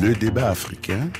Le débat africain.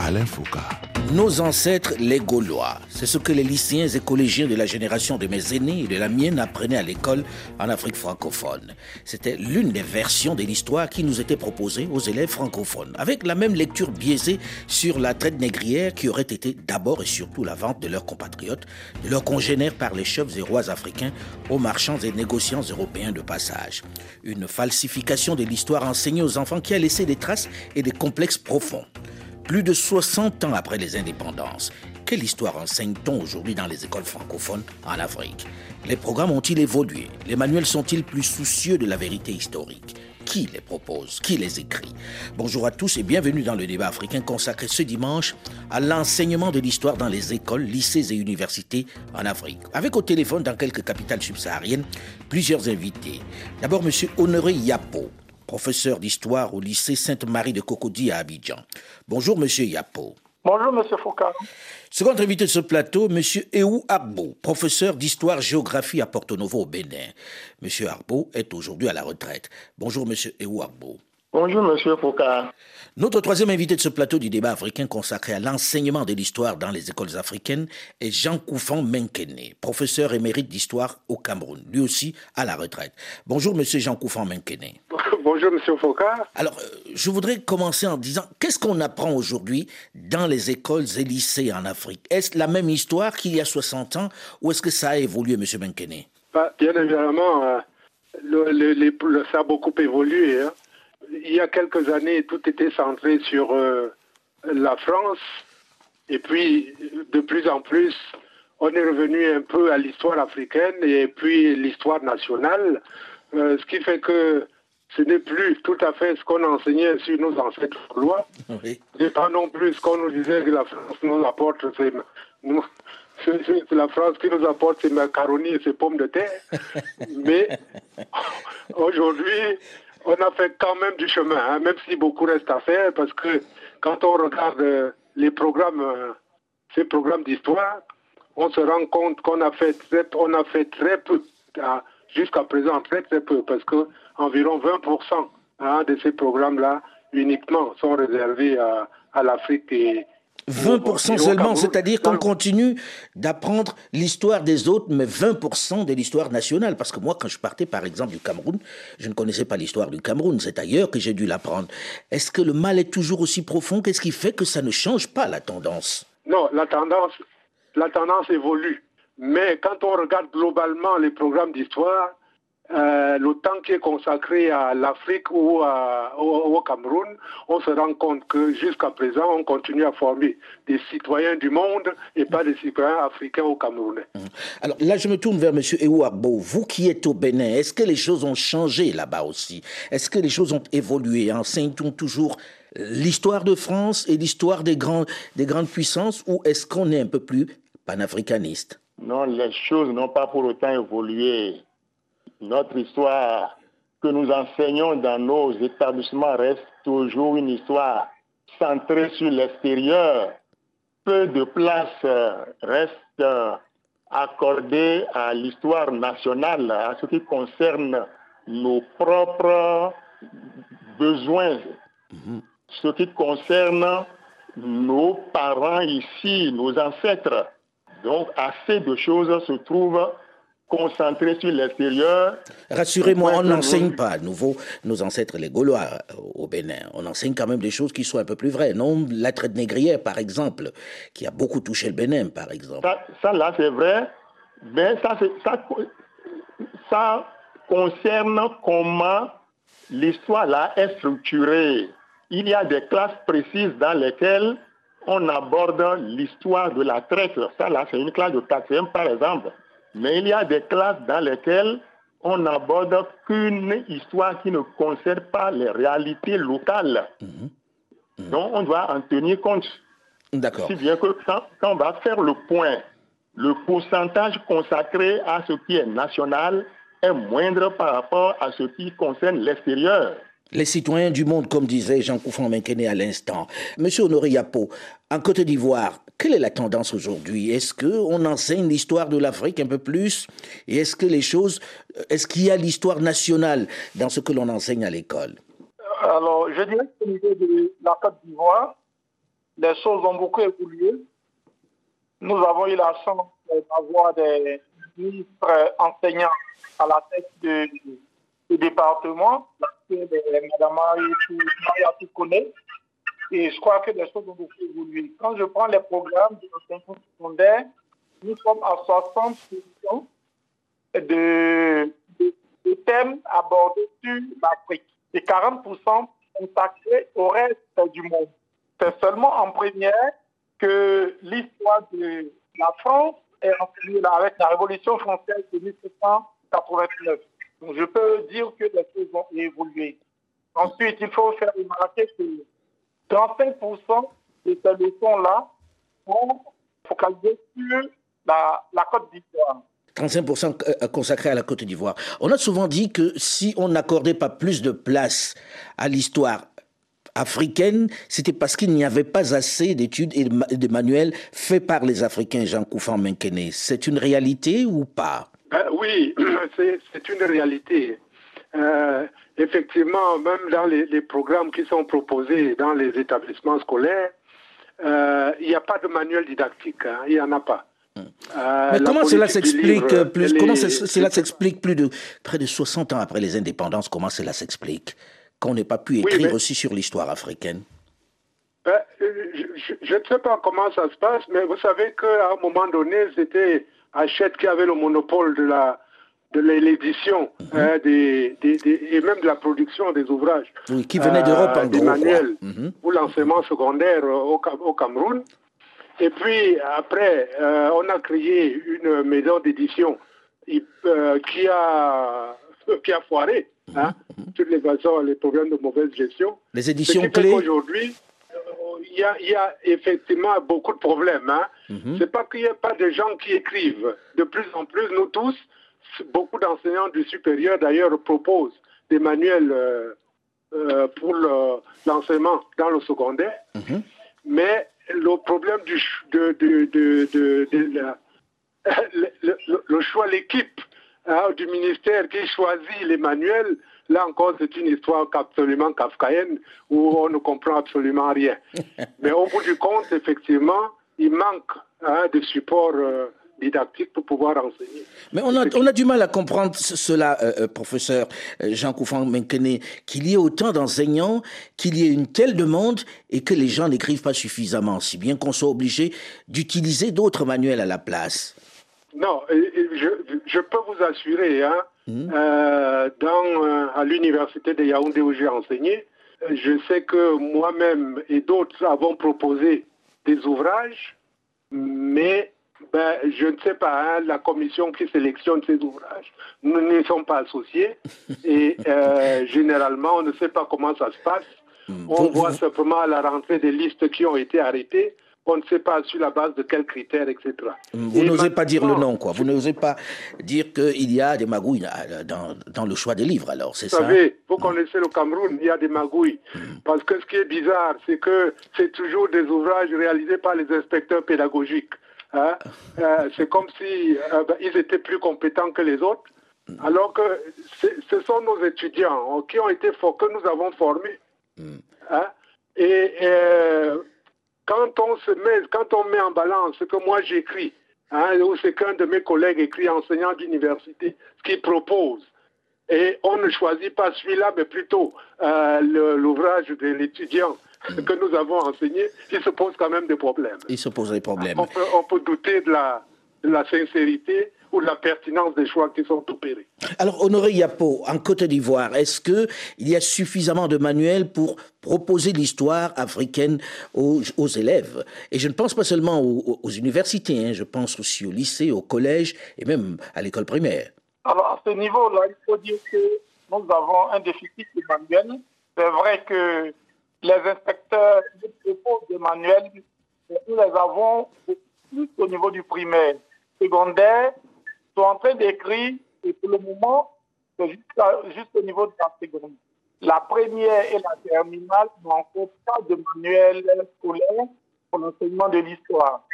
Alain Foucault. Nos ancêtres, les Gaulois, c'est ce que les lycéens et collégiens de la génération de mes aînés et de la mienne apprenaient à l'école en Afrique francophone. C'était l'une des versions de l'histoire qui nous était proposée aux élèves francophones, avec la même lecture biaisée sur la traite négrière qui aurait été d'abord et surtout la vente de leurs compatriotes, de leurs congénères par les chefs et rois africains aux marchands et négociants européens de passage. Une falsification de l'histoire enseignée aux enfants qui a laissé des traces et des complexes profonds. Plus de 60 ans après les indépendances, quelle histoire enseigne-t-on aujourd'hui dans les écoles francophones en Afrique? Les programmes ont-ils évolué? Les manuels sont-ils plus soucieux de la vérité historique? Qui les propose? Qui les écrit? Bonjour à tous et bienvenue dans le débat africain consacré ce dimanche à l'enseignement de l'histoire dans les écoles, lycées et universités en Afrique. Avec au téléphone dans quelques capitales subsahariennes plusieurs invités. D'abord, M. Honoré Yapo, professeur d'histoire au lycée Sainte-Marie de Cocody à Abidjan. Bonjour, monsieur Yapo. Bonjour, monsieur Foucault. Second invité de ce plateau, monsieur Eou Arbo, professeur d'histoire-géographie à Porto Novo au Bénin. Monsieur Arbo est aujourd'hui à la retraite. Bonjour, monsieur Eou Arbo. Bonjour, monsieur Foucault. Notre troisième invité de ce plateau du débat africain consacré à l'enseignement de l'histoire dans les écoles africaines est Jean Koufan Menkene, professeur émérite d'histoire au Cameroun, lui aussi à la retraite. Bonjour, monsieur Jean Koufan Menkene. Bonjour, monsieur Foucault. Alors, euh, je voudrais commencer en disant, qu'est-ce qu'on apprend aujourd'hui dans les écoles et lycées en Afrique? Est-ce la même histoire qu'il y a 60 ans ou est-ce que ça a évolué, monsieur Menkene? Bah, bien évidemment, euh, le- le- les- le- ça a beaucoup évolué. hein. Il y a quelques années, tout était centré sur euh, la France. Et puis, de plus en plus, on est revenu un peu à l'histoire africaine et puis l'histoire nationale. Euh, ce qui fait que ce n'est plus tout à fait ce qu'on enseignait sur nos ancêtres gaulois. Oui. C'est pas non plus ce qu'on nous disait que la France nous apporte, c'est la France qui nous apporte ses macaronis et ses pommes de terre. Mais aujourd'hui, on a fait quand même du chemin, hein, même si beaucoup reste à faire, parce que quand on regarde euh, les programmes, euh, ces programmes d'histoire, on se rend compte qu'on a fait très, peu, jusqu'à présent très très peu, parce que environ 20% hein, de ces programmes-là uniquement sont réservés à, à l'Afrique et 20% et au seulement, c'est-à-dire qu'on continue d'apprendre l'histoire des autres, mais 20% de l'histoire nationale. Parce que moi, quand je partais, par exemple, du Cameroun, je ne connaissais pas l'histoire du Cameroun, c'est ailleurs que j'ai dû l'apprendre. Est-ce que le mal est toujours aussi profond? Qu'est-ce qui fait que ça ne change pas la tendance? Non, la tendance, la tendance évolue. Mais quand on regarde globalement les programmes d'histoire, euh, le temps qui est consacré à l'Afrique ou à- au, au Cameroun, on se rend compte que jusqu'à présent, on continue à former des citoyens du monde et pas des citoyens africains ou camerounais. Alors là, je me tourne vers M. Ewo Agbo. Vous qui êtes au Bénin, est-ce que les choses ont changé là-bas aussi? Est-ce que les choses ont évolué? Enseigne-t-on toujours l'histoire de France et l'histoire des, grands, des grandes puissances ou est-ce qu'on est un peu plus panafricaniste? Non, les choses n'ont pas pour autant évolué. Notre histoire que nous enseignons dans nos établissements reste toujours une histoire centrée sur l'extérieur. Peu de place euh, reste euh, accordée à l'histoire nationale, à ce qui concerne nos propres besoins, ce qui concerne nos parents ici, nos ancêtres. Donc, assez de choses se trouvent concentrées sur l'extérieur. Rassurez-moi, on n'enseigne pas à nouveau nos ancêtres les Gaulois euh, au Bénin. On enseigne quand même des choses qui sont un peu plus vraies. Non, la traite négrière, par exemple, qui a beaucoup touché le Bénin, par exemple. Ça, ça, là, c'est vrai, mais ça, ça, ça concerne comment l'histoire là est structurée. Il y a des classes précises dans lesquelles on aborde l'histoire de la traite. Ça, là, c'est une classe de quatrième, par exemple. Mais il y a des classes dans lesquelles on n'aborde qu'une histoire qui ne concerne pas les réalités locales. Donc, on doit en tenir compte. D'accord. Si bien que quand, quand on va faire le point, le pourcentage consacré à ce qui est national est moindre par rapport à ce qui concerne l'extérieur. Les citoyens du monde, comme disait Jean Koufan Menkene à l'instant. Monsieur Honoré Yapo, en Côte d'Ivoire, quelle est la tendance aujourd'hui? Est-ce qu'on enseigne l'histoire de l'Afrique un peu plus? Et est-ce que les choses, est-ce qu'il y a l'histoire nationale dans ce que l'on enseigne à l'école? Alors, je dirais qu'au niveau de la Côte d'Ivoire, les choses ont beaucoup évolué. Nous avons eu la chance d'avoir des ministres enseignants à la tête du département, Madame Maria connaît. Et je crois que les choses ont beaucoup évolué. Quand je prends les programmes de l'enseignement secondaire, nous sommes à 60% de, de, thèmes abordés sur l'Afrique et 40% consacrés au reste du monde. C'est seulement en première que l'histoire de la France est enseignée avec la Révolution française de 1789. Donc je peux dire que les choses ont évolué. Ensuite, il faut faire remarquer que 35% de ces leçons-là sont focalisées sur la, la Côte d'Ivoire. 35% euh, consacrés à la Côte d'Ivoire. On a souvent dit que si on n'accordait pas plus de place à l'histoire africaine, c'était parce qu'il n'y avait pas assez d'études et de manuels faits par les Africains, Jean Koufan Menkene. C'est une réalité ou pas? Ben Oui, c'est une réalité. Euh, effectivement, même dans les, programmes qui sont proposés dans les établissements scolaires, euh, il n'y a pas de manuel didactique, hein, il n'y en a pas. Euh, Mais comment cela s'explique plus Comment cela s'explique plus de près de 60 ans après les indépendances Comment cela s'explique? Qu'on n'ait pas pu écrire aussi sur l'histoire africaine ben, je, ne sais pas comment ça se passe, mais vous savez qu'à un moment donné, c'était Hachette qui avait le monopole de la de l'édition mhm. hein, des, et même de la production des ouvrages. qui venaient d'Europe en euh, Des manuels mhm. pour l'enseignement secondaire au, au, Cameroun. Et puis après, euh, on a créé une maison d'édition euh, qui, a, qui a foiré, mhm. hein, toutes les façons, les problèmes de mauvaise gestion. Les éditions clés. Aujourd'hui, il y, a, y, a, effectivement beaucoup de problèmes. Hein. C'est pas qu'il n'y ait pas de gens qui écrivent. De plus en plus, nous tous, beaucoup d'enseignants du supérieur d'ailleurs proposent des manuels euh, euh, pour l'enseignement dans le secondaire, mhm. mais le problème du de, de, de, le, choix, l'équipe hein, du ministère qui choisit les manuels, là encore c'est une histoire absolument kafkaïenne où on ne comprend absolument rien. mais au bout du compte, effectivement, il manque hein, de support. Euh, didactique pour pouvoir enseigner. Mais on a, on a du mal à comprendre cela, euh, euh, professeur euh, Jean Koufan Menkene, qu'il y ait autant d'enseignants, qu'il y ait une telle demande et que les gens n'écrivent pas suffisamment, si bien qu'on soit obligé d'utiliser d'autres manuels à la place. Non, je, je peux vous assurer, hein, hmm. dans, à l'université de Yaoundé où j'ai enseigné, je sais que moi-même et d'autres avons proposé des ouvrages, mais ben, je ne sais pas, hein, la commission qui sélectionne ces ouvrages, nous n'y sommes pas associés et euh, généralement, on ne sait pas comment ça se passe. Hmm. On voit simplement à la rentrée des listes qui ont été arrêtées. On ne sait pas sur la base de quels critères, etc. Hmm, vous n'osez pas dire le nom, quoi. Vous n'osez pas dire qu'il y a des magouilles dans, dans, le choix des livres, alors, c'est ça Vous savez, vous hmm. connaissez le Cameroun, il y a des magouilles. Parce que ce qui est bizarre, c'est que c'est toujours des ouvrages réalisés par les inspecteurs pédagogiques. Hein? Euh, c'est comme si euh, ben, ils étaient plus compétents que les autres, alors que ce sont nos étudiants qui ont été que nous avons formés. Mm. Hein? Et euh, quand on se met, quand on met en balance ce que moi j'écris, hein, ou ce qu'un de mes collègues écrit, enseignant d'université, ce qu'il propose, et on ne choisit pas celui-là, mais plutôt l'ouvrage de l'étudiant que nous avons enseigné, il se pose quand même des problèmes. Il se pose des problèmes. On peut, douter de la, la sincérité ou de la pertinence des choix qui sont opérés. Alors, Honoré Yapo, en Côte d'Ivoire, est-ce qu'il y a suffisamment de manuels pour proposer l'histoire africaine aux, élèves? Et je ne pense pas seulement aux, universités, hein, je pense aussi au lycée, au collège et même à l'école primaire. Alors, à ce niveau-là, il faut dire que nous avons un déficit de manuels. C'est vrai que les inspecteurs nous proposent des manuels, nous les avons plus au niveau du primaire. Secondaire, sont en train d'écrire, et pour le moment, c'est juste, au niveau de la seconde. la première et la terminale n'ont pas de manuel scolaire pour l'enseignement de l'histoire.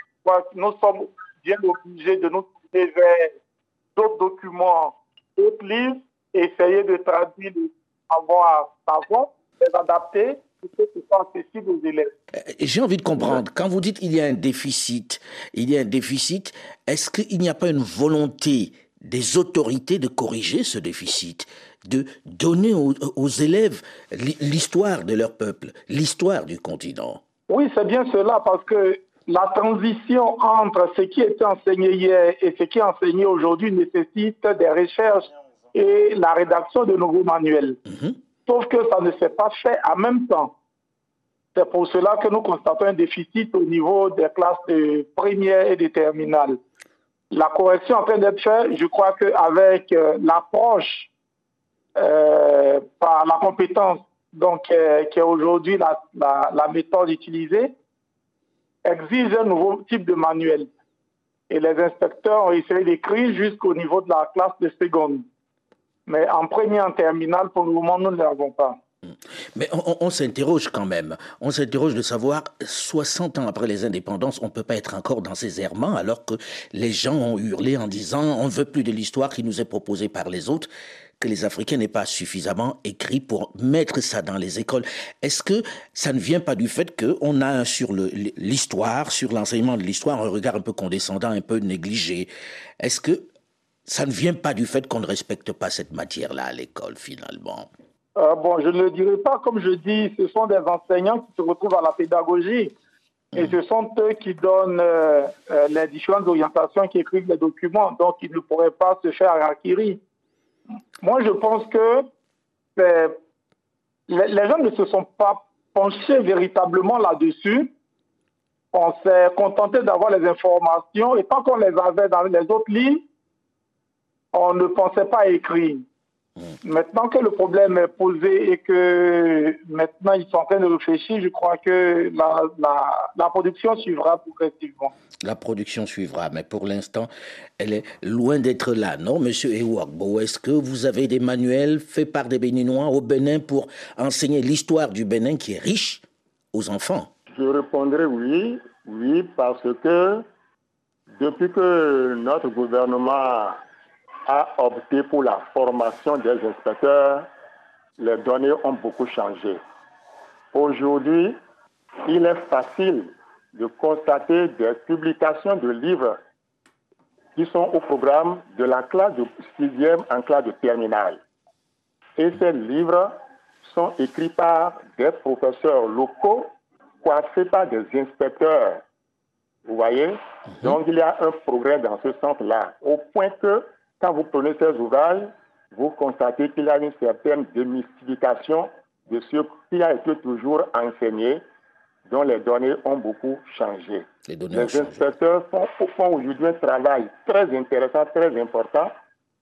Nous sommes bien obligés de nous tourner vers d'autres documents, d'autres livres, essayer de traduire le savoir savoir, les adapter Euh, j'ai envie de comprendre, quand vous dites qu'il y a un déficit, il y a un déficit, est-ce qu'il n'y a pas une volonté des autorités de corriger ce déficit, de donner aux, élèves l'histoire de leur peuple, l'histoire du continent? Oui, c'est bien cela, parce que la transition entre ce qui était enseigné hier et ce qui est enseigné aujourd'hui nécessite des recherches et la rédaction de nouveaux manuels. Mhm. Sauf que ça ne s'est pas fait en même temps. C'est pour cela que nous constatons un déficit au niveau des classes de première et de terminale la correction en train d'être faite, je crois qu'avec euh, l'approche euh, par la compétence, donc qui est aujourd'hui la, la, méthode utilisée, exige un nouveau type de manuel. Et les inspecteurs ont essayé d'écrire jusqu'au niveau de la classe de seconde. Mais en première, en terminale, pour le moment, nous ne l'avons pas. Mais on, s'interroge quand même. On s'interroge de savoir, 60 ans après les indépendances, on ne peut pas être encore dans ces errements alors que les gens ont hurlé en disant on ne veut plus de l'histoire qui nous est proposée par les autres, que les Africains n'aient pas suffisamment écrit pour mettre ça dans les écoles. Est-ce que ça ne vient pas du fait qu'on a sur l'histoire, sur l'enseignement de l'histoire, un regard un peu condescendant, un peu négligé? Est-ce que ça ne vient pas du fait qu'on ne respecte pas cette matière-là à l'école finalement euh, bon, je ne le dirai pas comme je dis, ce sont des enseignants qui se retrouvent à la pédagogie. Et ce sont eux qui donnent euh, euh, les différentes orientations, qui écrivent les documents, donc ils ne pourraient pas se faire acquérir. Moi, je pense que les, gens ne se sont pas penchés véritablement là-dessus. On s'est contenté d'avoir les informations et tant qu'on les avait dans les autres lignes, on ne pensait pas écrire. Maintenant que le problème est posé et que maintenant ils sont en train de réfléchir, je crois que la, la, production suivra progressivement. La production suivra, mais pour l'instant, elle est loin d'être là, non, Monsieur Ewagbo Est-ce que vous avez des manuels faits par des Béninois au Bénin pour enseigner l'histoire du Bénin qui est riche aux enfants? Je répondrai oui, oui, parce que depuis que notre gouvernement a opté pour la formation des inspecteurs, les données ont beaucoup changé. Aujourd'hui, il est facile de constater des publications de livres qui sont au programme de la classe de sixième en classe de terminale. Et ces livres sont écrits par des professeurs locaux coiffés par des inspecteurs. Vous voyez? Mhm. Donc il y a un progrès dans ce sens-là, au point que quand vous prenez ces ouvrages, vous constatez qu'il y a une certaine démystification de ce qui a été toujours enseigné, dont les données ont beaucoup changé. Les, inspecteurs font, font aujourd'hui un travail très intéressant, très important,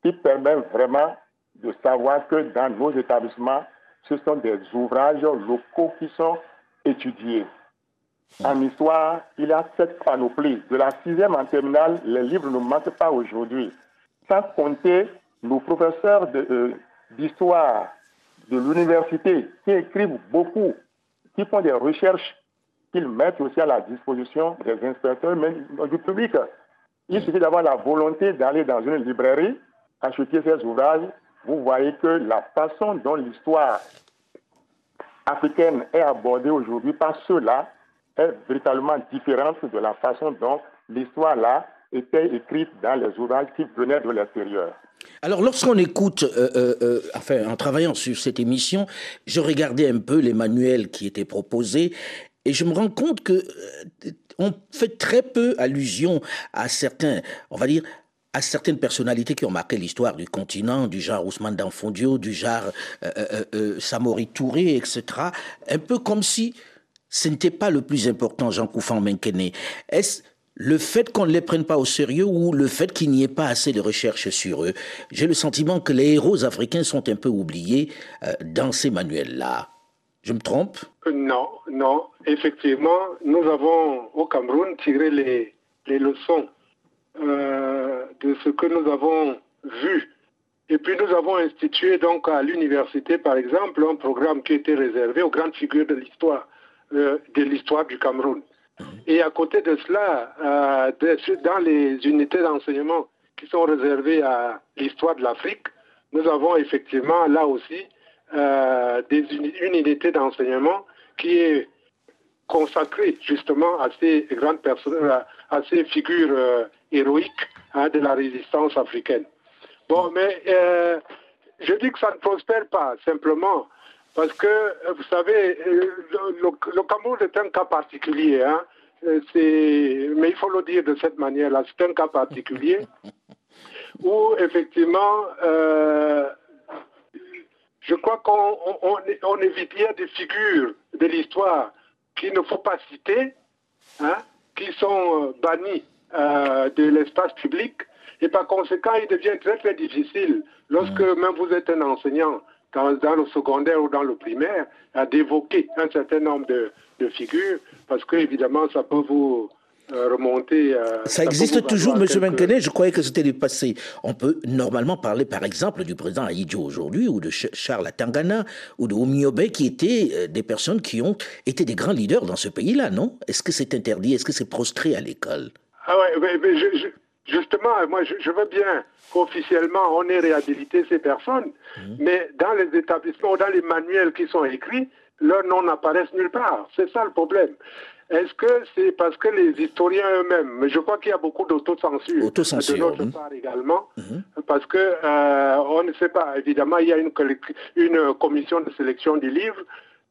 qui permet vraiment de savoir que dans nos établissements, ce sont des ouvrages locaux qui sont étudiés. En histoire, il y a cette panoplie. De la sixième en terminale, les livres ne manquent pas aujourd'hui sans compter nos professeurs euh, d'histoire de, l'université qui écrivent beaucoup, qui font des recherches qu'ils mettent aussi à la disposition des inspecteurs, mais du public. Il suffit d'avoir la volonté d'aller dans une librairie, acheter ces ouvrages. Vous voyez que la façon dont l'histoire africaine est abordée aujourd'hui par ceux-là est véritablement différente de la façon dont l'histoire-là étaient écrites dans les ouvrages qui venaient de l'extérieur. Alors, lorsqu'on écoute, euh, euh, euh, enfin, en travaillant sur cette émission, je regardais un peu les manuels qui étaient proposés et je me rends compte que on fait très peu allusion à certains, on va dire, à certaines personnalités qui ont marqué l'histoire du continent, du genre Ousmane Danfondio, du genre Samori Touré, etc. Un peu comme si ce n'était pas le plus important, Jean Koufan Menkene. Est-ce le fait qu'on ne les prenne pas au sérieux ou le fait qu'il n'y ait pas assez de recherches sur eux. J'ai le sentiment que les héros africains sont un peu oubliés euh, dans ces manuels-là. Je me trompe? Non, non. Effectivement, nous avons au Cameroun tiré les, leçons euh, de ce que nous avons vu. Et puis nous avons institué donc à l'université, par exemple, un programme qui était réservé aux grandes figures de l'histoire, euh, de l'histoire du Cameroun. Et à côté de cela, euh, dans les unités d'enseignement qui sont réservées à l'histoire de l'Afrique, nous avons effectivement là aussi euh, des une unité d'enseignement qui est consacrée justement à ces grandes personnes, à, ces figures euh, héroïques hein, de la résistance africaine. Bon, mais euh, je dis que ça ne prospère pas simplement parce que, vous savez, le, Cameroun est un cas particulier. Hein. mais il faut le dire de cette manière-là, c'est un cas particulier où effectivement je crois qu'on on, évite des figures de l'histoire qu'il ne faut pas citer, hein, qui sont euh, bannies euh, de l'espace public. Et par conséquent, il devient très très difficile, lorsque mmh. même vous êtes un enseignant dans, le secondaire ou dans le primaire, d'évoquer un certain nombre de, de figures, parce que évidemment, ça peut vous euh, remonter. Euh, ça, existe toujours, M. Quelques... Je croyais que c'était du passé. On peut normalement parler, par exemple, du président Aïdjo aujourd'hui, ou de Charles Atangana, ou de Omiobe, qui étaient euh, des personnes qui ont été des grands leaders dans ce pays-là, non? Est-ce que c'est interdit? Est-ce que c'est prostré à l'école? Ah ouais, justement, moi, je, veux bien qu'officiellement on ait réhabilité ces personnes, mhm. mais dans les établissements, dans les manuels qui sont écrits, leur nom n'apparaissent nulle part. C'est ça le problème. Est-ce que c'est parce que les historiens eux-mêmes, mais je crois qu'il y a beaucoup d'autocensure de notre hein. part également, mhm. parce que euh, on ne sait pas, évidemment, il y a une, une commission de sélection du livre.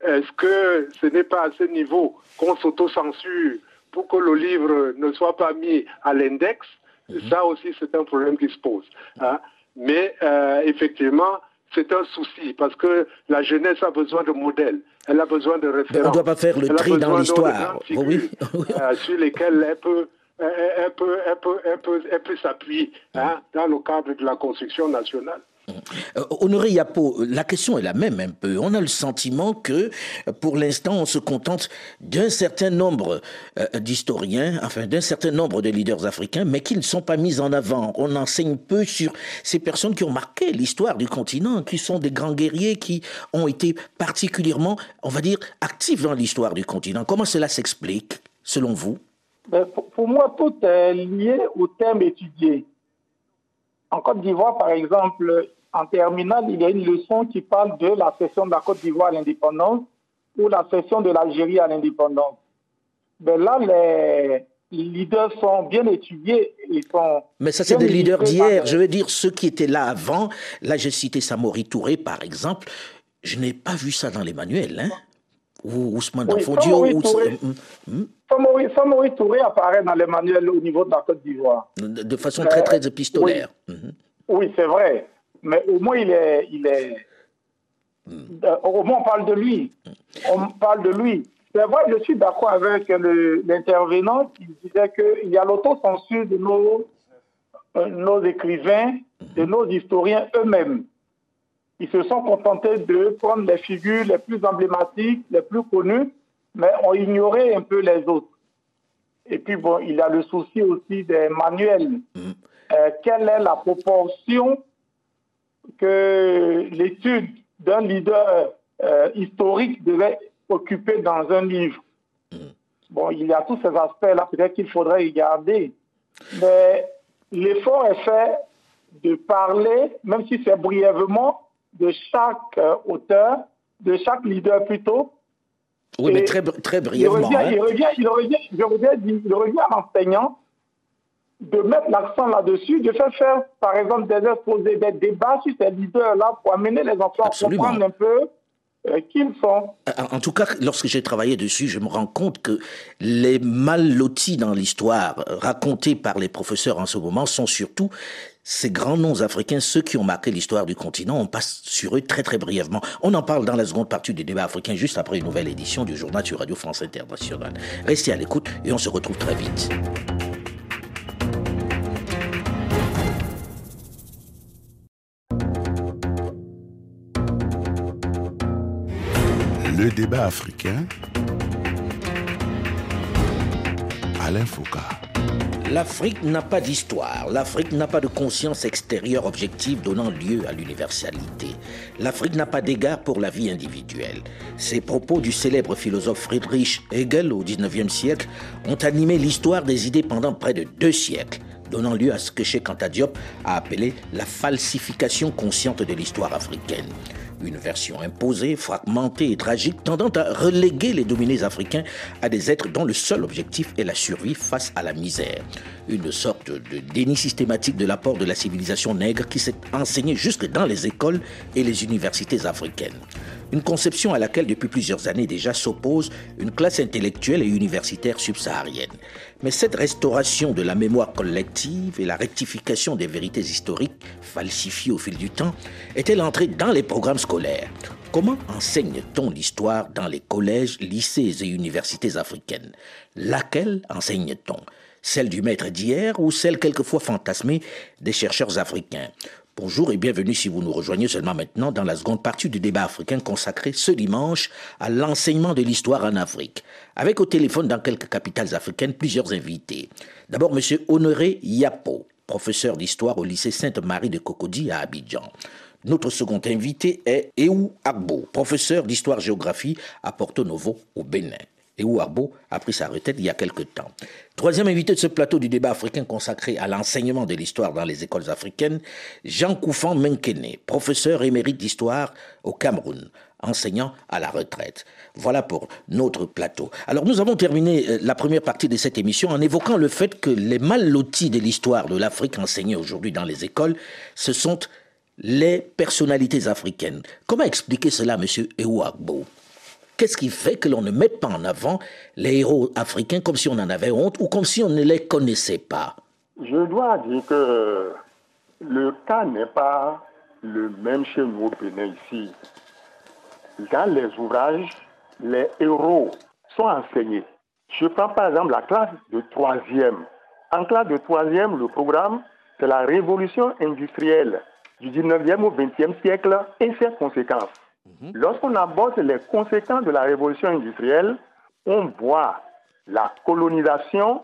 Est-ce que ce n'est pas à ce niveau qu'on s'autocensure pour que le livre ne soit pas mis à l'index? mhm. Ça aussi, c'est un problème qui se pose. Hein. Mais euh, effectivement, c'est un souci parce que la jeunesse a besoin de modèles, elle a besoin de références. on ne doit pas faire le tri dans l'histoire. Oui. Euh, sur lesquelles elle peut, elle peut, elle peut, elle peut, s'appuyer hein, dans le cadre de la construction nationale. Euh, Honoré Yapo, la question est la même un peu. On a le sentiment que, pour l'instant, on se contente d'un certain nombre euh, d'historiens, enfin d'un certain nombre de leaders africains, mais qui ne sont pas mis en avant. On enseigne peu sur ces personnes qui ont marqué l'histoire du continent, qui sont des grands guerriers, qui ont été particulièrement, on va dire, actifs dans l'histoire du continent. Comment cela s'explique, selon vous? Ben, pour, moi, tout est lié au thème étudié. En Côte d'Ivoire, par exemple, en terminale, il y a une leçon qui parle de la cession de la Côte d'Ivoire à l'indépendance ou la cession de l'Algérie à l'indépendance. Mais là, les leaders sont bien étudiés. Ils sont Mais ça, c'est des leaders d'hier. Je veux dire, ceux qui étaient là avant. Là, j'ai cité Samori Touré, par exemple. Je n'ai pas vu ça dans les manuels. Hein? Ou Ousmane oui, Samori, Touré, hum, hum. Samori, Touré apparaît dans les manuels au niveau de la Côte d'Ivoire. De, façon très, très épistolaire. Oui, oui c'est vrai mais au moins il est, il est, hmm. euh, au moins on parle de lui. On parle de lui. C'est vrai, je suis d'accord avec l'intervenant qui disait qu'il y a l'autocensure de nos, euh, nos écrivains, de nos historiens eux-mêmes. Ils se sont contentés de prendre les figures les plus emblématiques, les plus connues, mais ont ignoré un peu les autres. Et puis, bon, il y a le souci aussi des manuels. Hmm. Euh, quelle est la proportion que l'étude d'un leader euh, historique devait occuper dans un livre. Mm. Bon, il y a tous ces aspects-là, peut-être qu'il faudrait y garder. Mais l'effort est fait de parler, même si c'est brièvement, de chaque euh, auteur, de chaque leader plutôt. Oui, mais très, très brièvement. Il revient, il revient, il revient, il revient, il revient à l'enseignant de mettre l'accent là-dessus, de faire faire, par exemple, des exposés, des débats sur ces leaders-là pour amener les enfants à comprendre un peu euh, qui ils sont. En tout cas, lorsque j'ai travaillé dessus, je me rends compte que les mal lotis dans l'histoire euh, racontés par les professeurs en ce moment sont surtout ces grands noms africains, ceux qui ont marqué l'histoire du continent, on passe sur eux très très brièvement. On en parle dans la seconde partie du débat africain, juste après une nouvelle édition du journal sur Radio France Internationale. Restez à l'écoute et on se retrouve très vite. Le débat africain. Alain Foucault. L'Afrique n'a pas d'histoire, l'Afrique n'a pas de conscience extérieure objective donnant lieu à l'universalité. L'Afrique n'a pas d'égard pour la vie individuelle. Ces propos du célèbre philosophe Friedrich Hegel au XIXe siècle ont animé l'histoire des idées pendant près de deux siècles, donnant lieu à ce que Cheikh Anta Diop a appelé la falsification consciente de l'histoire africaine une version imposée, fragmentée et tragique, tendant à reléguer les dominés africains à des êtres dont le seul objectif est la survie face à la misère. Une sorte de déni systématique de l'apport de la civilisation nègre qui s'est enseignée jusque dans les écoles et les universités africaines. Une conception à laquelle depuis plusieurs années déjà s'oppose une classe intellectuelle et universitaire subsaharienne. Mais cette restauration de la mémoire collective et la rectification des vérités historiques falsifiées au fil du temps est-elle entrée dans les programmes scolaires? Comment enseigne-t-on l'histoire dans les collèges, lycées et universités africaines? Laquelle enseigne-t-on? Celle du maître d'hier ou celle quelquefois fantasmée des chercheurs africains Bonjour et bienvenue si vous nous rejoignez seulement maintenant dans la seconde partie du débat africain consacré ce dimanche à l'enseignement de l'histoire en Afrique. Avec au téléphone dans quelques capitales africaines plusieurs invités. D'abord M. Honoré Yapo, professeur d'histoire au lycée Sainte-Marie de Cocody à Abidjan. Notre second invité est Eou Agbo, professeur d'histoire-géographie à Porto Novo au Bénin et a pris sa retraite il y a quelque temps. Troisième invité de ce plateau du débat africain consacré à l'enseignement de l'histoire dans les écoles africaines, Jean Koufan Menkene, professeur émérite d'histoire au Cameroun, enseignant à la retraite. Voilà pour notre plateau. Alors nous avons terminé euh, la première partie de cette émission en évoquant le fait que les mal lotis de l'histoire de l'Afrique enseignés aujourd'hui dans les écoles, ce sont les personnalités africaines. Comment expliquer cela, monsieur Ewagbo Qu'est-ce qui fait que l'on ne met pas en avant les héros africains comme si on en avait honte ou comme si on ne les connaissait pas? Je dois dire que le cas n'est pas le même chez nous ici. Dans les ouvrages, les héros sont enseignés. Je prends par exemple la classe de troisième. En classe de troisième, le programme, c'est la révolution industrielle du 19e au 20e siècle et ses conséquences. Mhm. Lorsqu'on aborde les conséquences de la révolution industrielle, on voit la colonisation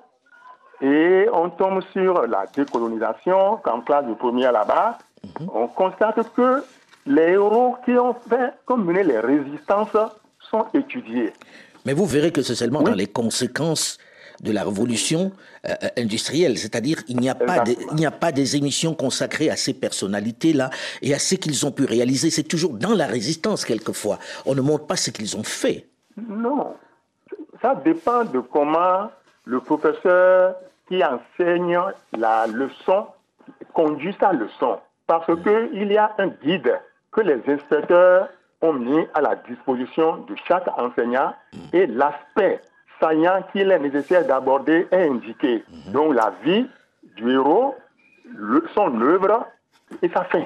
et on tombe sur la décolonisation, comme classe de première là-bas. Mhm. On constate que les héros qui ont fait, comme mené les résistances, sont étudiés. Mais vous verrez que c'est seulement dans les conséquences de la révolution euh, euh, industrielle. C'est-à-dire il n'y a, pas il n'y a pas des émissions consacrées à ces personnalités-là et à ce qu'ils ont pu réaliser. C'est toujours dans la résistance, quelquefois. On ne montre pas ce qu'ils ont fait. Non. Ça dépend de comment le professeur qui enseigne la leçon conduit sa leçon. Parce qu'il y a un guide que les inspecteurs ont mis à la disposition de chaque enseignant et l'aspect saillant qu'il est nécessaire d'aborder est indiqué. Mhm. Donc la vie du héros, son œuvre et sa fin.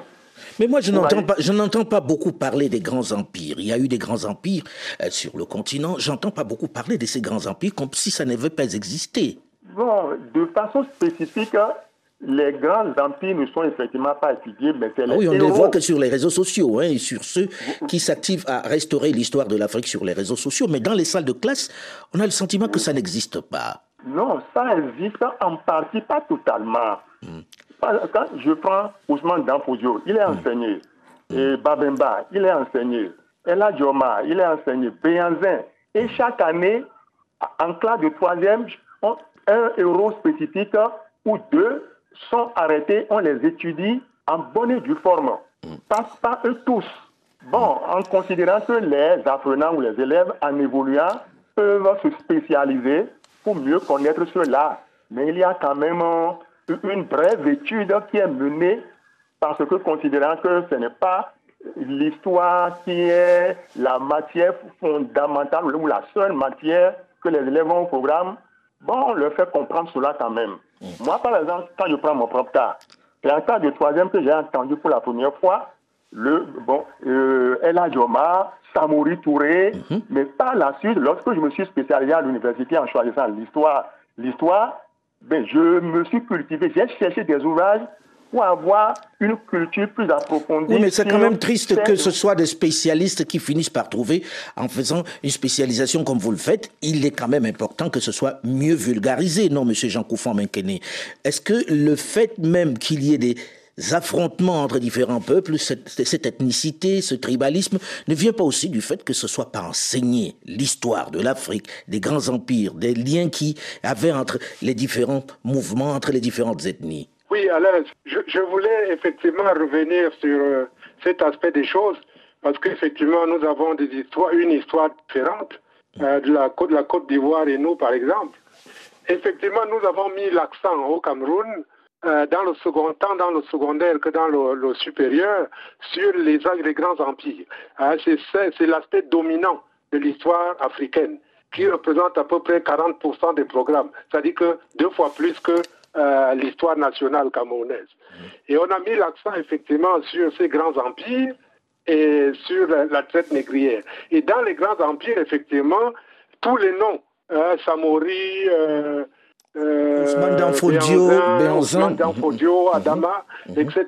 Mais moi, je n'entends pas, je n'entends pas beaucoup parler des grands empires. Il y a eu des grands empires euh, sur le continent. J'entends pas beaucoup parler de ces grands empires comme si ça n'avait pas existé. Bon, de façon spécifique, les grands empires ne sont effectivement pas étudiés, mais c'est ah Oui, on ne les voit que sur les réseaux sociaux, hein, et sur ceux qui s'activent à restaurer l'histoire de l'Afrique sur les réseaux sociaux. Mais dans les salles de classe, on a le sentiment que ça n'existe pas. Non, ça existe en partie, pas totalement. Hmm. Quand je prends Ousmane Danfodio, il est hmm. enseigné. Et Babemba, il est enseigné. Ella Dioma, il est enseigné. Béanzin. Et chaque année, en classe de troisième, un héros spécifique ou deux sont arrêtés, on les étudie en bonne et due forme. Pas, pas eux tous. Bon, en considérant que les apprenants ou les élèves, en évoluant, peuvent se spécialiser pour mieux connaître cela. Mais il y a quand même une brève étude qui est menée parce que considérant que ce n'est pas l'histoire qui est la matière fondamentale ou la seule matière que les élèves ont au programme, bon, on leur fait comprendre cela quand même. Moi, par exemple, quand je prends mon propre cas, c'est un cas de troisième que j'ai entendu pour la première fois, le, bon, euh, Ella Joma, Samori Touré, mhm. mais par la suite, lorsque je me suis spécialisé à l'université en choisissant l'histoire, l'histoire, ben, je me suis cultivé, j'ai cherché des ouvrages pour avoir une culture plus approfondie. Oui, mais c'est quand même triste que ce soit des spécialistes qui finissent par trouver, en faisant une spécialisation comme vous le faites, il est quand même important que ce soit mieux vulgarisé, non, Monsieur Jean Coufan Menkene Est-ce que le fait même qu'il y ait des affrontements entre différents peuples, cette, cette ethnicité, ce tribalisme, ne vient pas aussi du fait que ce soit pas enseigné l'histoire de l'Afrique, des grands empires, des liens qui avaient entre les différents mouvements, entre les différentes ethnies? Oui, Alain, je, je voulais effectivement revenir sur euh, cet aspect des choses, parce qu'effectivement, nous avons des histoires, une histoire différente euh, de la côte, de la Côte d'Ivoire et nous, par exemple. Effectivement, nous avons mis l'accent au Cameroun, euh, dans le second tant dans le secondaire que dans le, le supérieur, sur les, les grands empires. Hein, c'est l'aspect dominant de l'histoire africaine, qui représente à peu près 40% des programmes, c'est-à-dire que deux fois plus que euh, l'histoire nationale camerounaise. Et on a mis l'accent effectivement sur ces grands empires et sur la, la traite négrière. Et dans les grands empires, effectivement, tous les noms, hein, Samori, euh, euh, Ousmane Danfodio, Béanzin. Ousmane Danfodio, Adama, Mhm. etc.,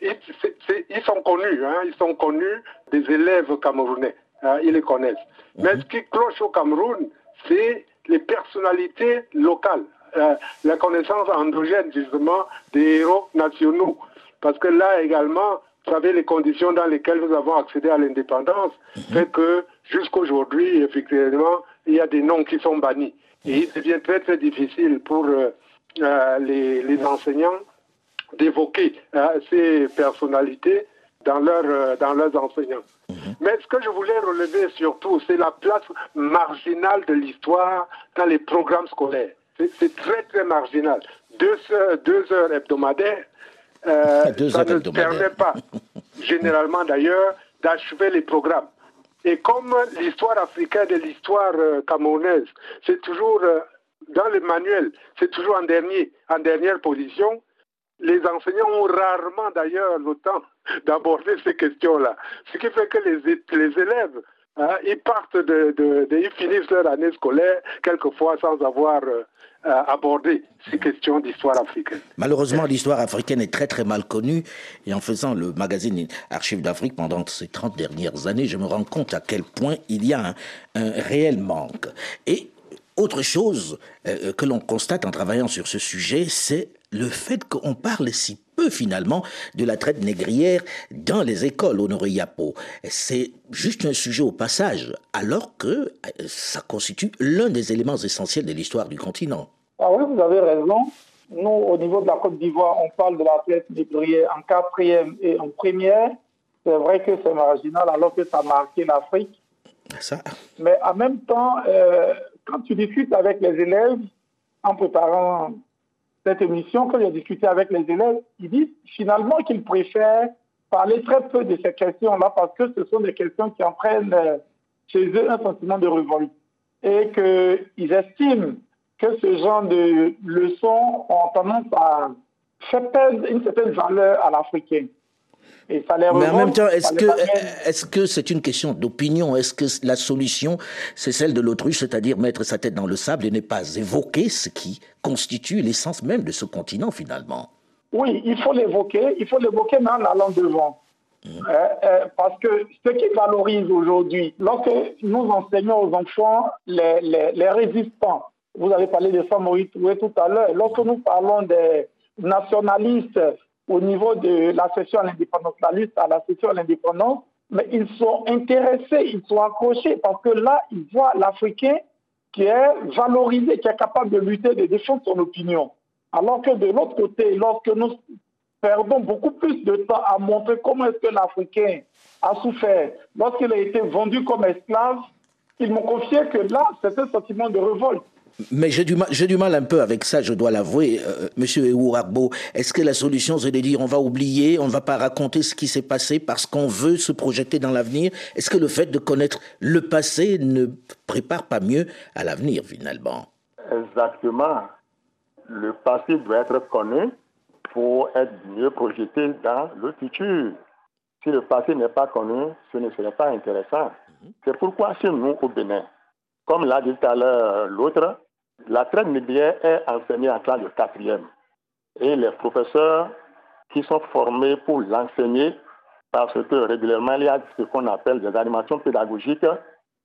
ils, sont connus, hein, ils sont connus des élèves camerounais, hein, ils les connaissent. Mais ce qui cloche au Cameroun, c'est les personnalités locales, euh, la connaissance endogène justement des héros nationaux. Parce que là également, vous savez, les conditions dans lesquelles nous avons accédé à l'indépendance fait que jusqu'aujourd'hui, effectivement, il y a des noms qui sont bannis. Et il devient très très difficile pour euh, euh, les, les enseignants d'évoquer ces personnalités dans, leur, dans leurs enseignants. Mais ce que je voulais relever surtout, c'est la place marginale de l'histoire dans les programmes scolaires. C'est- très très marginal. Deux heures, deux heures hebdomadaires, euh, Deux ça heures ne hebdomadaires. permet pas, généralement d'ailleurs, d'achever les programmes. Et comme l'histoire africaine et l'histoire euh, camerounaise, c'est toujours euh, dans le manuel, c'est toujours en dernier, en dernière position. Les enseignants ont rarement d'ailleurs le temps d'aborder ces questions-là. Ce qui fait que les, les élèves, hein, ils partent de, ils finissent leur année scolaire quelquefois sans avoir euh, euh, abordé ces questions d'histoire africaine. Malheureusement, l'histoire africaine est très très mal connue. Et en faisant le magazine Archives d'Afrique pendant ces 30 dernières années, je me rends compte à quel point il y a un, un réel manque. Et autre chose euh, que l'on constate en travaillant sur ce sujet, c'est le fait qu'on parle si peu finalement de la traite négrière dans les écoles Honoré Yapo. C'est juste un sujet au passage, alors que euh, ça constitue l'un des éléments essentiels de l'histoire du continent. Ah oui, vous avez raison. Nous, au niveau de la Côte d'Ivoire, on parle de la traite négrière en quatrième et en première. C'est vrai que c'est marginal alors que ça a marqué l'Afrique. Ça, Mais en même temps, euh, quand tu discutes avec les élèves, en préparant cette émission, quand j'ai discuté avec les élèves, ils disent finalement qu'ils préfèrent parler très peu de ces questions-là parce que ce sont des questions qui entraînent euh, chez eux un sentiment de révolte et qu'ils estiment que ce genre de leçons ont tendance à faire perdre une certaine valeur à l'Africain. Et ça les Mais en même temps, est-ce que amène- est-ce que c'est une question d'opinion? Est-ce que la solution, c'est celle de l'autruche, c'est-à-dire mettre sa tête dans le sable et ne pas évoquer ce qui constitue l'essence même de ce continent finalement? Oui, il faut l'évoquer, il faut l'évoquer, mais en allant devant. Euh, euh, parce que ce qui valorise aujourd'hui, lorsque nous enseignons aux enfants les, les- les résistants, vous avez parlé de Samoï Touré tout à l'heure, lorsque nous parlons des nationalistes au niveau de la session liste à la session à l'indépendance, mais ils sont intéressés, ils sont accrochés parce que là, ils voient l'Africain qui est valorisé, qui est capable de lutter, de défendre son opinion. Alors que de l'autre côté, lorsque nous perdons beaucoup plus de temps à montrer comment est-ce que l'Africain a souffert, lorsqu'il a été vendu comme esclave, ils m'ont confié que là, c'est un sentiment de révolte. Mais j'ai du mal, j'ai du mal un peu avec ça, je dois l'avouer, euh, Monsieur. Est-ce que la solution, c'est de dire on va oublier, on ne va pas raconter ce qui s'est passé parce qu'on veut se projeter dans l'avenir? Est-ce que le fait de connaître le passé ne prépare pas mieux à l'avenir finalement? Exactement. Le passé doit être connu pour être mieux projeté dans le futur. Si le passé n'est pas connu, ce ne serait pas intéressant. C'est pourquoi chez nous au Bénin, comme l'a dit tout à l'heure l'autre, la traite négrière est enseignée en classe de quatrième. Et les professeurs qui sont formés pour l'enseigner parce que régulièrement, il y a ce qu'on appelle des animations pédagogiques.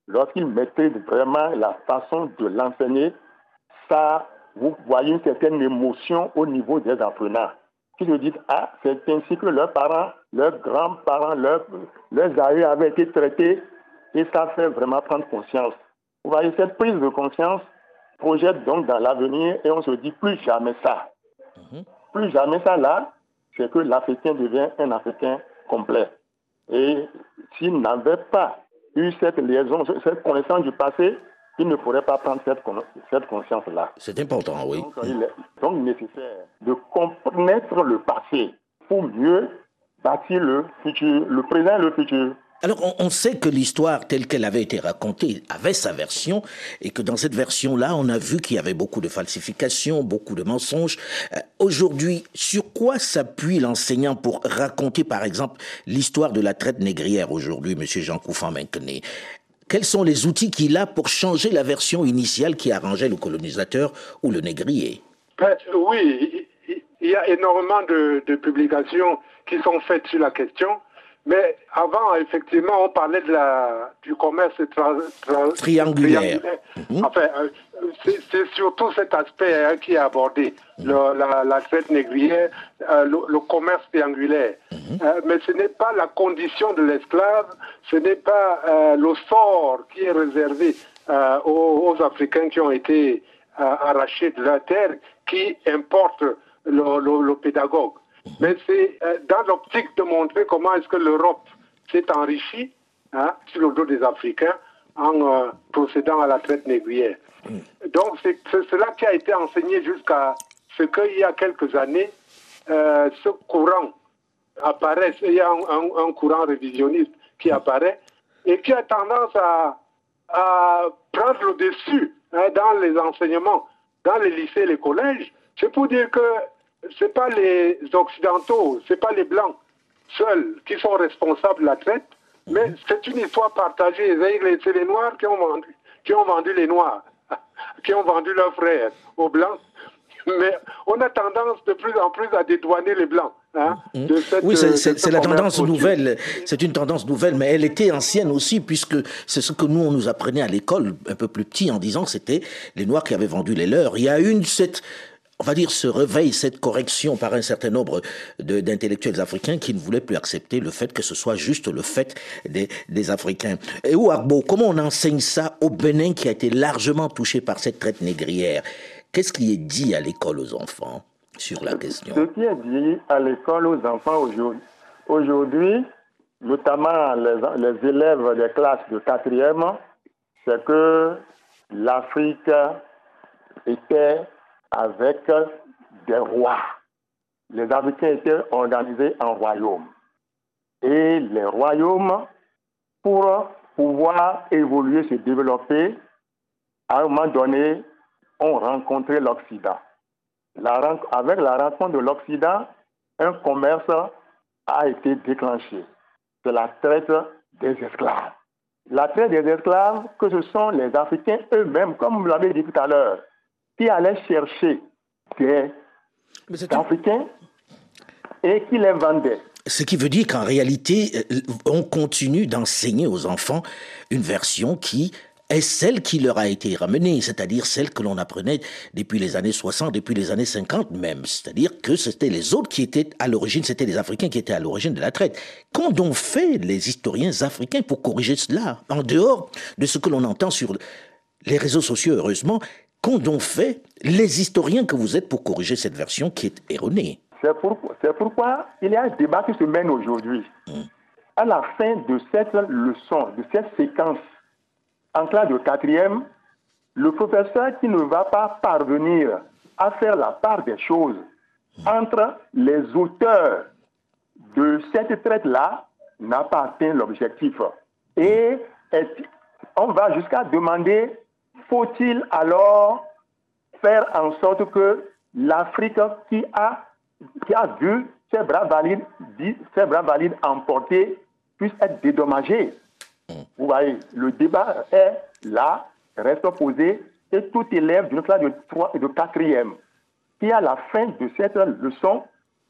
Lorsqu'ils maîtrisent vraiment la façon de l'enseigner, ça, vous voyez une certaine émotion au niveau des apprenants qui se disent, ah, c'est ainsi que leurs parents, leurs grands-parents, leurs, leurs aïeux avaient été traités et ça fait vraiment prendre conscience. Vous voyez, cette prise de conscience projette donc dans l'avenir et on se dit plus jamais ça. Mhm. Plus jamais ça là, c'est que l'Africain devient un Africain complet. Et s'il n'avait pas eu cette liaison, cette connaissance du passé, il ne pourrait pas prendre cette, cette conscience-là. C'est important, oui. Donc, il est donc nécessaire de connaître le passé pour mieux bâtir le futur, le présent et le futur. Alors, on, sait que l'histoire telle qu'elle avait été racontée avait sa version, et que dans cette version-là, on a vu qu'il y avait beaucoup de falsifications, beaucoup de mensonges. Euh, aujourd'hui, sur quoi s'appuie l'enseignant pour raconter, par exemple, l'histoire de la traite négrière aujourd'hui, Monsieur Jean Koufan Menkene? Quels sont les outils qu'il a pour changer la version initiale qui arrangeait le colonisateur ou le négrier? Ben, Oui, il y a énormément de publications qui sont faites sur la question. Mais avant, effectivement, on parlait de la, du commerce triangulaire. Mhm. Enfin, euh, c'est surtout cet aspect hein, qui est abordé, mhm. la, traite négrière, euh, le, commerce triangulaire. Mhm. Euh, mais ce n'est pas la condition de l'esclave, ce n'est pas le sort qui est réservé aux, Africains qui ont été arrachés de la terre qui importe le pédagogue. Mais c'est euh, dans l'optique de montrer comment est-ce que l'Europe s'est enrichie hein, sur le dos des Africains en euh, procédant à la traite négrière. Donc c'est cela qui a été enseigné jusqu'à ce qu'il y a quelques années, euh, ce courant apparaît, il y a un, courant révisionniste qui apparaît et qui a tendance à, prendre le dessus hein, dans les enseignements, dans les lycées et les collèges. C'est pour dire que c'est pas les Occidentaux, c'est pas les Blancs seuls qui sont responsables de la traite, mais c'est une histoire partagée. C'est les Noirs qui ont vendu, qui ont vendu les Noirs, qui ont vendu leurs frères aux Blancs. Mais on a tendance de plus en plus à dédouaner les Blancs. Hein, mmh. oui, c'est la tendance nouvelle. C'est une tendance nouvelle, mais elle était ancienne aussi, puisque c'est ce que nous, on nous apprenait à l'école, un peu plus petit, en disant que c'était les Noirs qui avaient vendu les leurs. Il y a une, cette on va dire, se réveille cette correction par un certain nombre d'intellectuels africains qui ne voulaient plus accepter le fait que ce soit juste le fait des, Africains. Et où Arbo, comment on enseigne ça au Bénin qui a été largement touché par cette traite négrière? Qu'est-ce qui est dit à l'école aux enfants sur la question? Ce qui est dit à l'école aux enfants aujourd'hui, notamment les élèves des classes de quatrième, c'est que l'Afrique était avec des rois. Les Africains étaient organisés en royaumes. Et les royaumes, pour pouvoir évoluer, se développer, à un moment donné, ont rencontré l'Occident. avec la rencontre de l'Occident, un commerce a été déclenché. C'est la traite des esclaves. La traite des esclaves, que ce sont les Africains eux-mêmes, comme vous l'avez dit tout à l'heure, qui allait chercher des Africains et qui les vendait. Ce qui veut dire qu'en réalité, euh, on continue d'enseigner aux enfants une version qui est celle qui leur a été ramenée, c'est-à-dire celle que l'on apprenait depuis les années 60, depuis les années 50 même. C'est-à-dire que c'était les autres qui étaient à l'origine, c'était les Africains qui étaient à l'origine de la traite. Qu'ont fait les historiens africains pour corriger cela En dehors de ce que l'on entend sur les réseaux sociaux, heureusement, Qu'ont donc fait les historiens que vous êtes pour corriger cette version qui est erronée C'est pourquoi il y a un débat qui se mène aujourd'hui. Hmm. À la fin de cette leçon, de cette séquence en classe de quatrième, le professeur qui ne va pas parvenir à faire la part des choses hmm. entre les auteurs de cette traite-là n'a pas atteint l'objectif. Et on va jusqu'à demander faut-il alors faire en sorte que l'Afrique qui a, qui a vu ses bras valides, ses bras valides emportés puisse être dédommagée? Vous voyez, le débat est là, reste posé, et tout élève d'une classe de, 3, de quatrième qui, à la fin de cette leçon,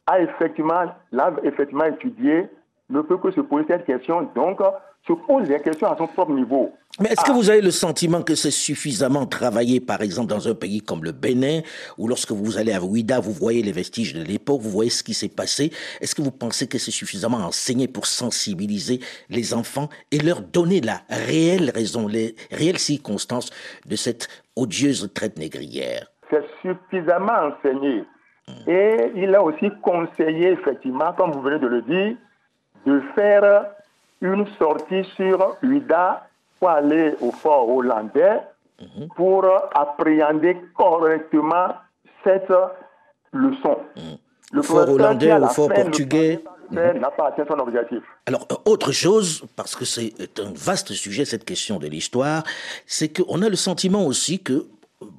a effectivement, l'a effectivement étudié, ne peut que se poser cette question. Donc, se pose des questions à son propre niveau. Mais est-ce que vous avez le sentiment que c'est suffisamment travaillé, par exemple, dans un pays comme le Bénin, ou lorsque vous allez à Ouida, vous voyez les vestiges de l'époque, vous voyez ce qui s'est passé? Est-ce que vous pensez que c'est suffisamment enseigné pour sensibiliser les enfants et leur donner la réelle raison, les réelles circonstances de cette odieuse traite négrière? C'est suffisamment enseigné. Et il a aussi conseillé, effectivement, comme vous venez de le dire, de faire une sortie sur Uida pour aller au fort hollandais mhm. pour appréhender correctement cette leçon. Mhm. Le fort hollandais ou fort portugais mhm. n'a pas atteint son objectif. Alors, euh, autre chose, parce que c'est un vaste sujet, cette question de l'histoire, c'est qu'on a le sentiment aussi que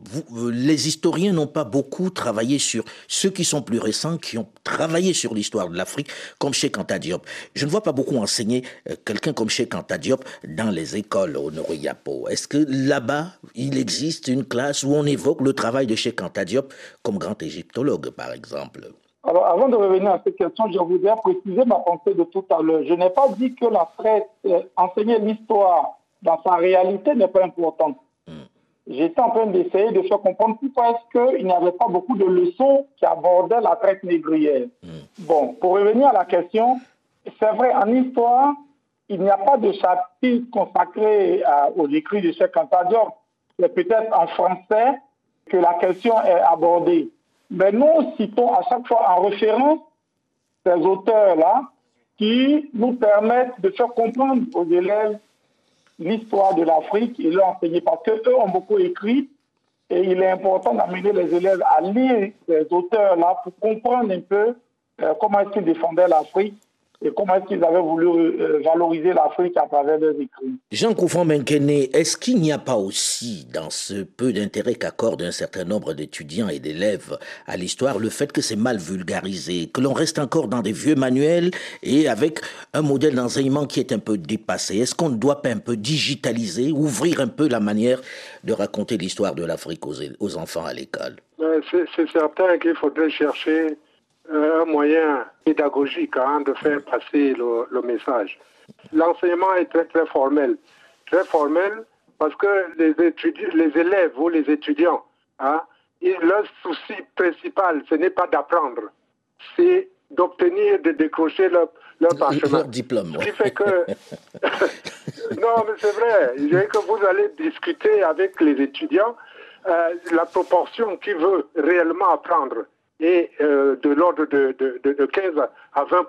vous, les historiens n'ont pas beaucoup travaillé sur ceux qui sont plus récents, qui ont travaillé sur l'histoire de l'Afrique, comme Cheikh Anta Diop. Je ne vois pas beaucoup enseigner euh, quelqu'un comme Cheikh Anta Diop dans les écoles au Noriyapo. Est-ce que là-bas, il existe une classe où on évoque le travail de Cheikh Anta Diop comme grand égyptologue, par exemple? Alors, avant de revenir à cette question, je voudrais préciser ma pensée de tout à l'heure. Je n'ai pas dit que la euh, enseigner l'histoire dans sa réalité n'est pas importante j'étais en train d'essayer de faire comprendre pourquoi est-ce qu'il n'y avait pas beaucoup de leçons qui abordaient la traite négrière. Hmm. Bon, pour revenir à la question, c'est vrai, en histoire, il n'y a pas de chapitre consacré aux écrits de Cheikh Anta C'est peut-être en français que la question est abordée. Mais nous citons à chaque fois en référence ces auteurs-là qui nous permettent de faire comprendre aux élèves l'histoire de l'Afrique et leur enseigner parce qu'eux ont beaucoup écrit et il est important d'amener les élèves à lire ces auteurs-là pour comprendre un peu euh, comment est-ce qu'ils défendaient l'Afrique et comment est-ce qu'ils avaient voulu euh, valoriser l'Afrique à travers leurs écrits? Jean Koufan Menkene, est-ce qu'il n'y a pas aussi, dans ce peu d'intérêt qu'accorde un certain nombre d'étudiants et d'élèves à l'histoire, le fait que c'est mal vulgarisé, que l'on reste encore dans des vieux manuels et avec un modèle d'enseignement qui est un peu dépassé? Est-ce qu'on ne doit pas un peu digitaliser, ouvrir un peu la manière de raconter l'histoire de l'Afrique aux, aux enfants à l'école? C'est certain qu'il faudrait chercher un moyen pédagogique hein, de faire passer le, message. L'enseignement est très très formel. Très formel parce que les, les élèves ou les étudiants, hein, leur souci principal, ce n'est pas d'apprendre, c'est d'obtenir, de décrocher leur, leur parchemin. diplôme. Ce qui fait que... non, mais c'est vrai. que vous allez discuter avec les étudiants euh, la proportion qui veut réellement apprendre est euh, de l'ordre de, de, de, 15 à 20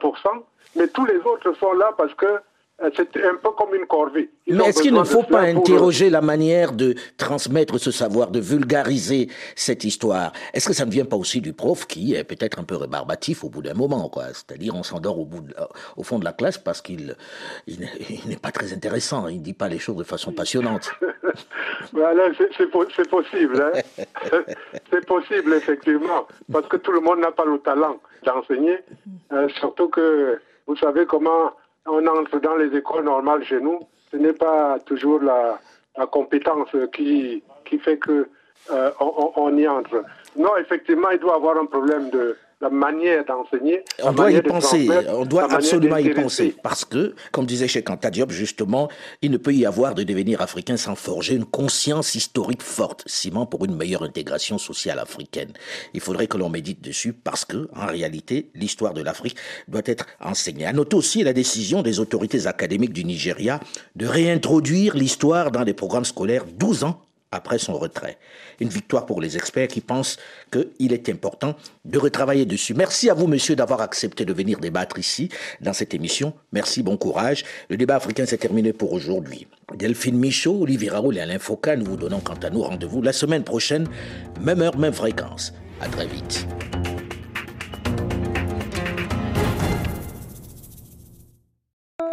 mais tous les autres sont là parce que euh, c'est un peu comme une corvée. Mais est-ce qu'il ne faut pas interroger la manière de transmettre ce savoir, de vulgariser cette histoire? Est-ce que ça ne vient pas aussi du prof qui est peut-être un peu rébarbatif au bout d'un moment quoi? C'est-à-dire on s'endort au, bout au fond de la classe parce qu'il il, n'est pas très intéressant, il ne dit pas les choses de façon passionnante. voilà, c'est possible. Hein. c'est possible, effectivement, parce que tout le monde n'a pas le talent d'enseigner, euh, surtout que vous savez comment on entre dans les écoles normales chez nous, ce n'est pas toujours la, compétence qui, qui fait que euh, on, y entre. Non, effectivement, il doit avoir un problème de, la manière d'enseigner. On doit y penser, on doit absolument y penser. Parce que, comme disait Cheikh Anta Diop, justement, il ne peut y avoir de devenir africain sans forger une conscience historique forte, ciment pour une meilleure intégration sociale africaine. Il faudrait que l'on médite dessus parce que, en réalité, l'histoire de l'Afrique doit être enseignée. À noter aussi la décision des autorités académiques du Nigeria de réintroduire l'histoire dans les programmes scolaires 12 ans après son retrait. Une victoire pour les experts qui pensent qu'il est important de retravailler dessus. Merci à vous, monsieur, d'avoir accepté de venir débattre ici, dans cette émission. Merci, bon courage. Le débat africain s'est terminé pour aujourd'hui. Delphine Michaud, Olivier Raoul et Alain Foucault, nous vous donnons quant à nous rendez-vous la semaine prochaine, même heure, même fréquence. À très vite.